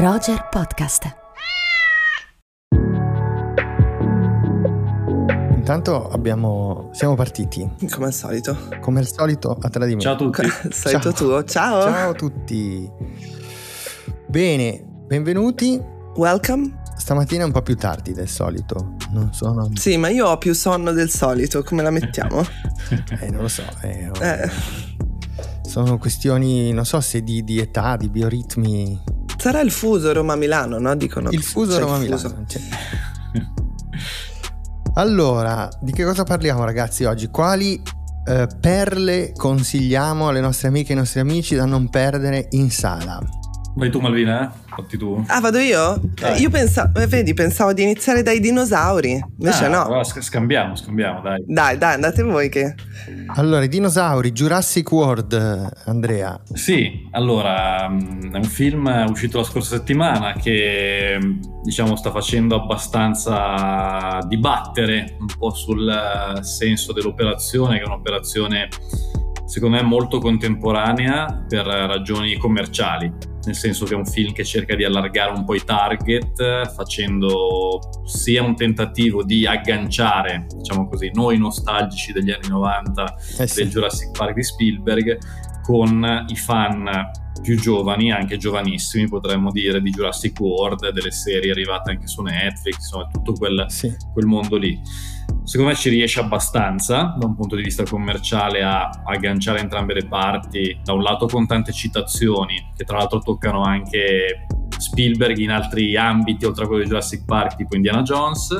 Roger Podcast. Intanto abbiamo, siamo partiti. Come al solito. Come al solito a tradimento. Ciao a tutti. solito tuo. Ciao. Ciao a tutti. Bene, benvenuti. Welcome. Stamattina è un po' più tardi del solito. Non sono. Sì, ma io ho più sonno del solito. Come la mettiamo? eh, non lo so. Eh, ho... eh. Sono questioni, non so se di, di età, di bioritmi. Sarà il fuso Roma-Milano, no? Dicono. Il fuso C'è Roma-Milano. Allora, di che cosa parliamo ragazzi oggi? Quali eh, perle consigliamo alle nostre amiche e ai nostri amici da non perdere in sala? Vai tu Malvina? Fatti tu. Ah, vado io? Dai. Io pensavo, eh, vedi, pensavo di iniziare dai dinosauri. Invece Ah, no. allora sc- scambiamo, scambiamo, dai. Dai, dai, andate voi che. Allora, i dinosauri, Jurassic World, eh, Andrea. Sì, allora, mm, è un film uscito la scorsa settimana che mm, diciamo sta facendo abbastanza dibattere un po' sul eh, senso dell'operazione, che è un'operazione secondo me molto contemporanea per ragioni commerciali, nel senso che è un film che cerca di allargare un po' i target facendo sia un tentativo di agganciare, diciamo così, noi nostalgici degli anni 90 Eh sì. del Jurassic Park di Spielberg con i fan più giovani, anche giovanissimi potremmo dire, di Jurassic World, delle serie arrivate anche su Netflix, insomma tutto quel, Sì. quel mondo lì. Secondo me ci riesce abbastanza da un punto di vista commerciale a agganciare entrambe le parti, da un lato con tante citazioni, che tra l'altro toccano anche Spielberg in altri ambiti oltre a quello di Jurassic Park, tipo Indiana Jones.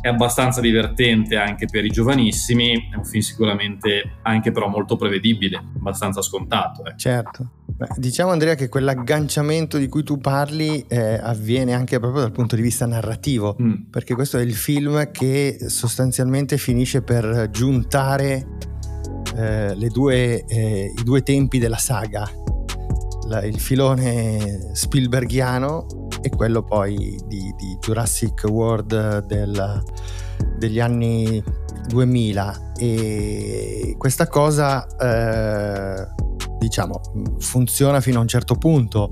È abbastanza divertente anche per i giovanissimi, è un film sicuramente anche però molto prevedibile, abbastanza scontato. eh. Certo. Diciamo Andrea che quell'agganciamento di cui tu parli eh, avviene anche proprio dal punto di vista narrativo, Mm. perché questo è il film che sostanzialmente finisce per giuntare eh, le due, eh, i due tempi della saga, La- il filone Spielbergiano e quello poi di, di Jurassic World del- degli anni 2000 e questa cosa eh, diciamo funziona fino a un certo punto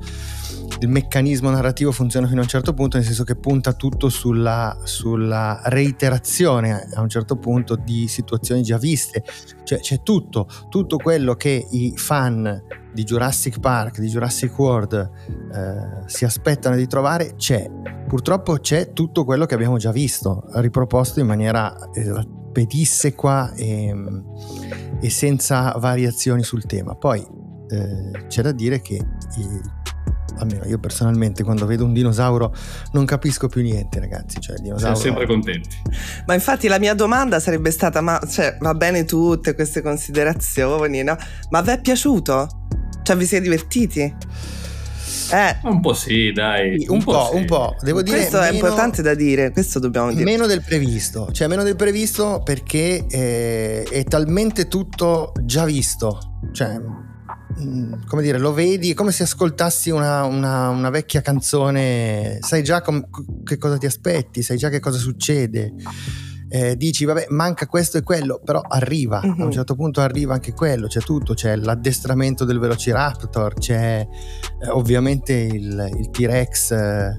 il meccanismo narrativo funziona fino a un certo punto nel senso che punta tutto sulla, sulla reiterazione a un certo punto di situazioni già viste. Cioè c'è tutto tutto quello che i fan di Jurassic Park di Jurassic World eh, si aspettano di trovare c'è. Purtroppo c'è tutto quello che abbiamo già visto riproposto in maniera eh, pedissequa e, e senza variazioni sul tema. Poi eh, c'è da dire che eh, almeno io personalmente quando vedo un dinosauro non capisco più niente ragazzi cioè il Siamo dinosauro sempre contenti. Ma infatti la mia domanda sarebbe stata: ma cioè, va bene tutte queste considerazioni, no? Ma vi è piaciuto? Cioè, vi siete divertiti? Eh, Un po' sì, dai. un, po', sì. un po', devo dire questo è meno- importante da dire, questo dobbiamo dire. Meno del previsto, cioè meno del previsto perché eh, è talmente tutto già visto, cioè come dire, lo vedi, è come se ascoltassi una, una- una vecchia canzone, sai già com- che cosa ti aspetti, sai già che cosa succede. Eh, dici vabbè manca questo e quello però arriva a Mhm. un certo punto arriva anche quello c'è tutto c'è l'addestramento del velociraptor c'è eh, ovviamente il, il T-Rex eh,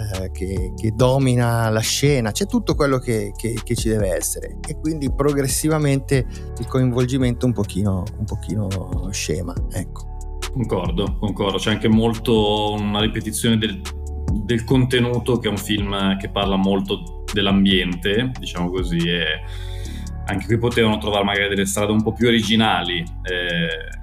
eh, che, che domina la scena, c'è tutto quello che, che- che ci deve essere e quindi progressivamente il coinvolgimento un pochino, un pochino scema. Ecco. Concordo, concordo. C'è anche molto una ripetizione del, del contenuto che è un film che parla molto dell'ambiente, diciamo così, e anche qui potevano trovare magari delle strade un po' più originali. eh,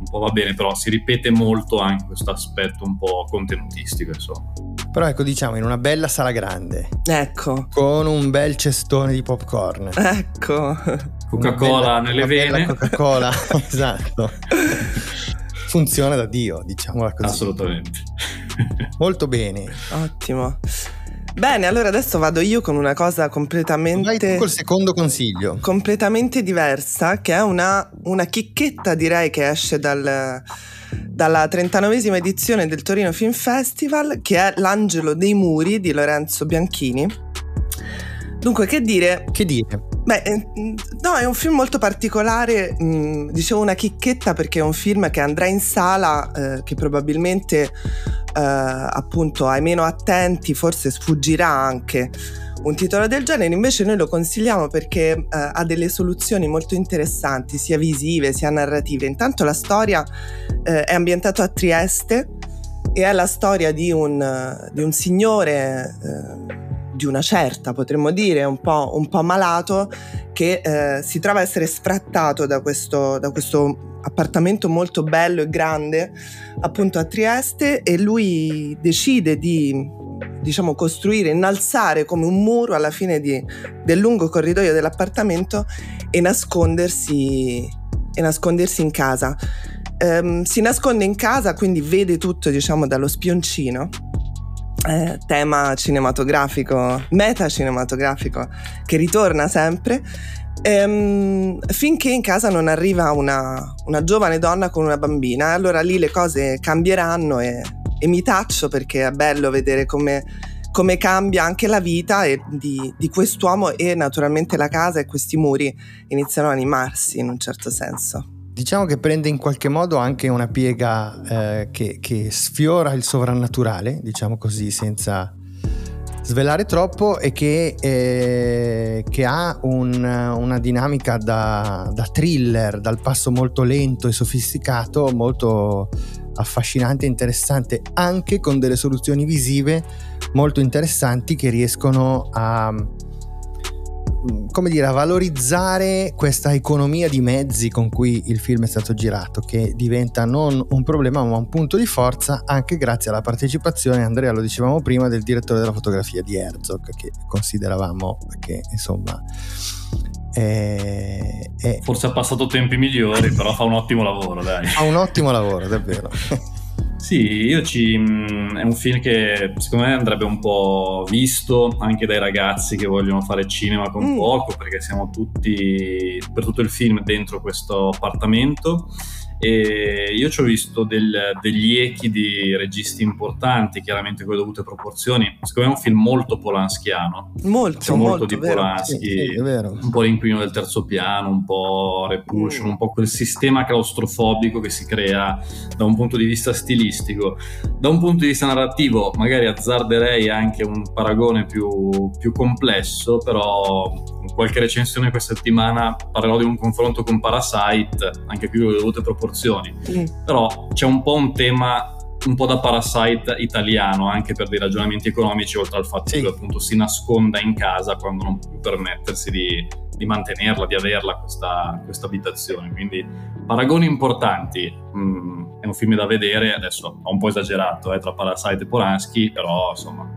un po' va bene, però si ripete molto anche questo aspetto un po' contenutistico, insomma. Però ecco diciamo in una bella sala grande, Ecco, con un bel cestone di popcorn. ecco. Coca-Cola bella- nelle vene. Coca-Cola, esatto. Funziona da Dio, diciamola così. Assolutamente. Molto bene. Ottimo. Bene, allora adesso vado io con una cosa Vai tu completamente, col secondo consiglio. completamente diversa, che è una, una chicchetta, direi, che esce dal, dalla 39esima edizione del Torino Film Festival, che è L'Angelo dei Muri di Lorenzo Bianchini. Dunque, che dire, Che dire? Beh, eh, no, è un film molto particolare, mh, dicevo una chicchetta perché è un film che andrà in sala, eh, che probabilmente eh, appunto ai meno attenti forse sfuggirà anche un titolo del genere, invece noi lo consigliamo perché eh, ha delle soluzioni molto interessanti, sia visive sia narrative. Intanto la storia eh, è ambientata a Trieste e è la storia di un, di un signore eh, di una certa, potremmo dire, un po', un po malato, che eh, si trova a essere sfrattato da questo, da questo appartamento molto bello e grande appunto a Trieste e lui decide di diciamo costruire, innalzare come un muro alla fine di, del lungo corridoio dell'appartamento e nascondersi, e nascondersi in casa. Um, si nasconde in casa, quindi vede tutto diciamo dallo spioncino. Eh, tema cinematografico, meta cinematografico che ritorna sempre Ehm, finché in casa non arriva una, una, giovane donna con una bambina, allora lì le cose cambieranno e, e mi taccio perché è bello vedere come, come cambia anche la vita di, di, quest'uomo e naturalmente la casa e questi muri iniziano a animarsi in un certo senso. Diciamo che prende in qualche modo anche una piega eh, che, che, sfiora il sovrannaturale, diciamo così, senza, svelare troppo e che, eh, che ha un, una dinamica da, da, thriller, dal passo molto lento e sofisticato, molto affascinante e interessante, anche con delle soluzioni visive molto interessanti che riescono a come dire, a valorizzare questa economia di mezzi con cui il film è stato girato, che diventa non un problema ma un punto di forza anche grazie alla partecipazione, Andrea lo dicevamo prima, del direttore della fotografia di Herzog, che consideravamo che insomma... È, è... Forse ha passato tempi migliori, però fa un ottimo lavoro, dai. Fa un ottimo lavoro, davvero. Sì, io ci, mm, è un film che secondo me andrebbe un po' visto anche dai ragazzi che vogliono fare cinema con mm. poco, perché siamo tutti per tutto il film dentro questo appartamento e io ci ho visto del, degli echi di registi importanti, chiaramente con le dovute proporzioni. Secondo me è un film molto polanskiano. Molto, C'è molto, molto di Polanski, sì, sì, un po' l'inquilino del terzo piano, un po' Repulsion, mm. un po' quel sistema claustrofobico che si crea da un punto di vista stilistico. Da un punto di vista narrativo, magari azzarderei anche un paragone più, più complesso, però in qualche recensione questa settimana parlerò di un confronto con Parasite, anche qui con le dovute proporzioni proporzioni. Mm. Però c'è un po' un tema un po' da parasite italiano anche per dei ragionamenti economici oltre al fatto sì. che appunto si nasconda in casa quando non può permettersi di, di mantenerla, di averla questa, questa, abitazione. Quindi paragoni importanti. Mm, è un film da vedere adesso ho un po' esagerato eh, tra Parasite e Polanski però insomma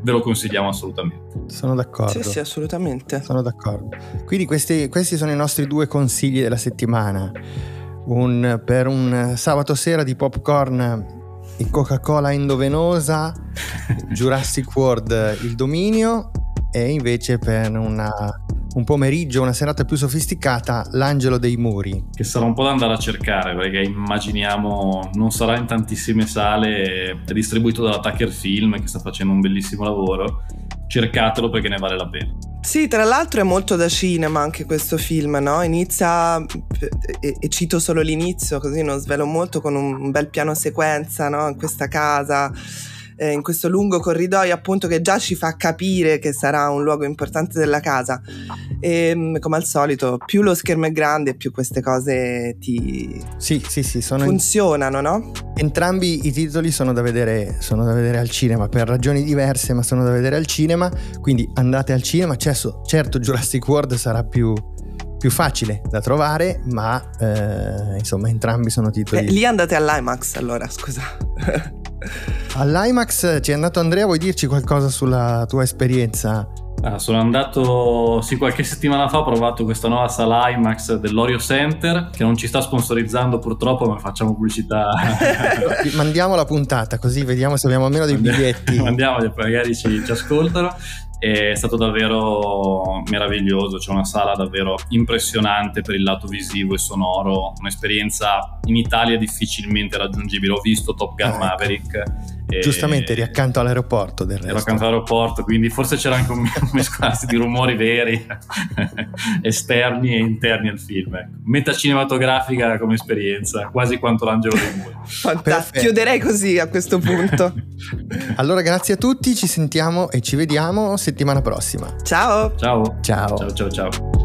ve lo consigliamo assolutamente. Sono d'accordo. Sì sì assolutamente. Sono d'accordo. Quindi questi, questi sono i nostri due consigli della settimana un, per un sabato sera di popcorn e Coca-Cola endovenosa, Jurassic World il dominio e invece per una, un pomeriggio, una serata più sofisticata, l'angelo dei muri. Che sarà un po' da andare a cercare perché immaginiamo non sarà in tantissime sale, è distribuito dalla Tucker Film che sta facendo un bellissimo lavoro. Cercatelo perché ne vale la pena. Sì, tra l'altro è molto da cinema anche questo film, no? Inizia, e, e, cito solo l'inizio, così non svelo molto, con un bel piano sequenza, no? In questa casa eh, in questo lungo corridoio appunto che già ci fa capire che sarà un luogo importante della casa e ehm, come al solito più lo schermo è grande più queste cose ti sì, sì, sì, funzionano in... no? entrambi i titoli sono da, vedere, sono da vedere al cinema per ragioni diverse ma sono da vedere al cinema quindi andate al cinema certo, certo Jurassic World sarà più più facile da trovare, ma eh, insomma entrambi sono titoli. Beh, lì andate all'IMAX allora, scusa. All'IMAX ci è andato Andrea, vuoi dirci qualcosa sulla tua esperienza? Ah, sono andato, sì, qualche settimana fa ho provato questa nuova sala IMAX dell'Orio Center, che non ci sta sponsorizzando purtroppo, ma facciamo pubblicità. Mandiamo la puntata così vediamo se abbiamo almeno dei biglietti. Mandiamo, magari ci, ci ascoltano è stato davvero meraviglioso, c'è una sala davvero impressionante per il lato visivo e sonoro, un'esperienza in Italia difficilmente raggiungibile. Ho visto Top Gun ah, ecco. Maverick E, Giustamente eri accanto all'aeroporto del resto. Ero accanto all'aeroporto, quindi forse c'era anche un mescolanza di rumori veri, esterni e interni al film. Ecco. Meta cinematografica come esperienza, quasi quanto l'angelo dei muri. Fantastico, chiuderei così a questo punto. allora grazie a tutti, ci sentiamo e ci vediamo settimana prossima. Ciao. Ciao. Ciao. Ciao ciao ciao.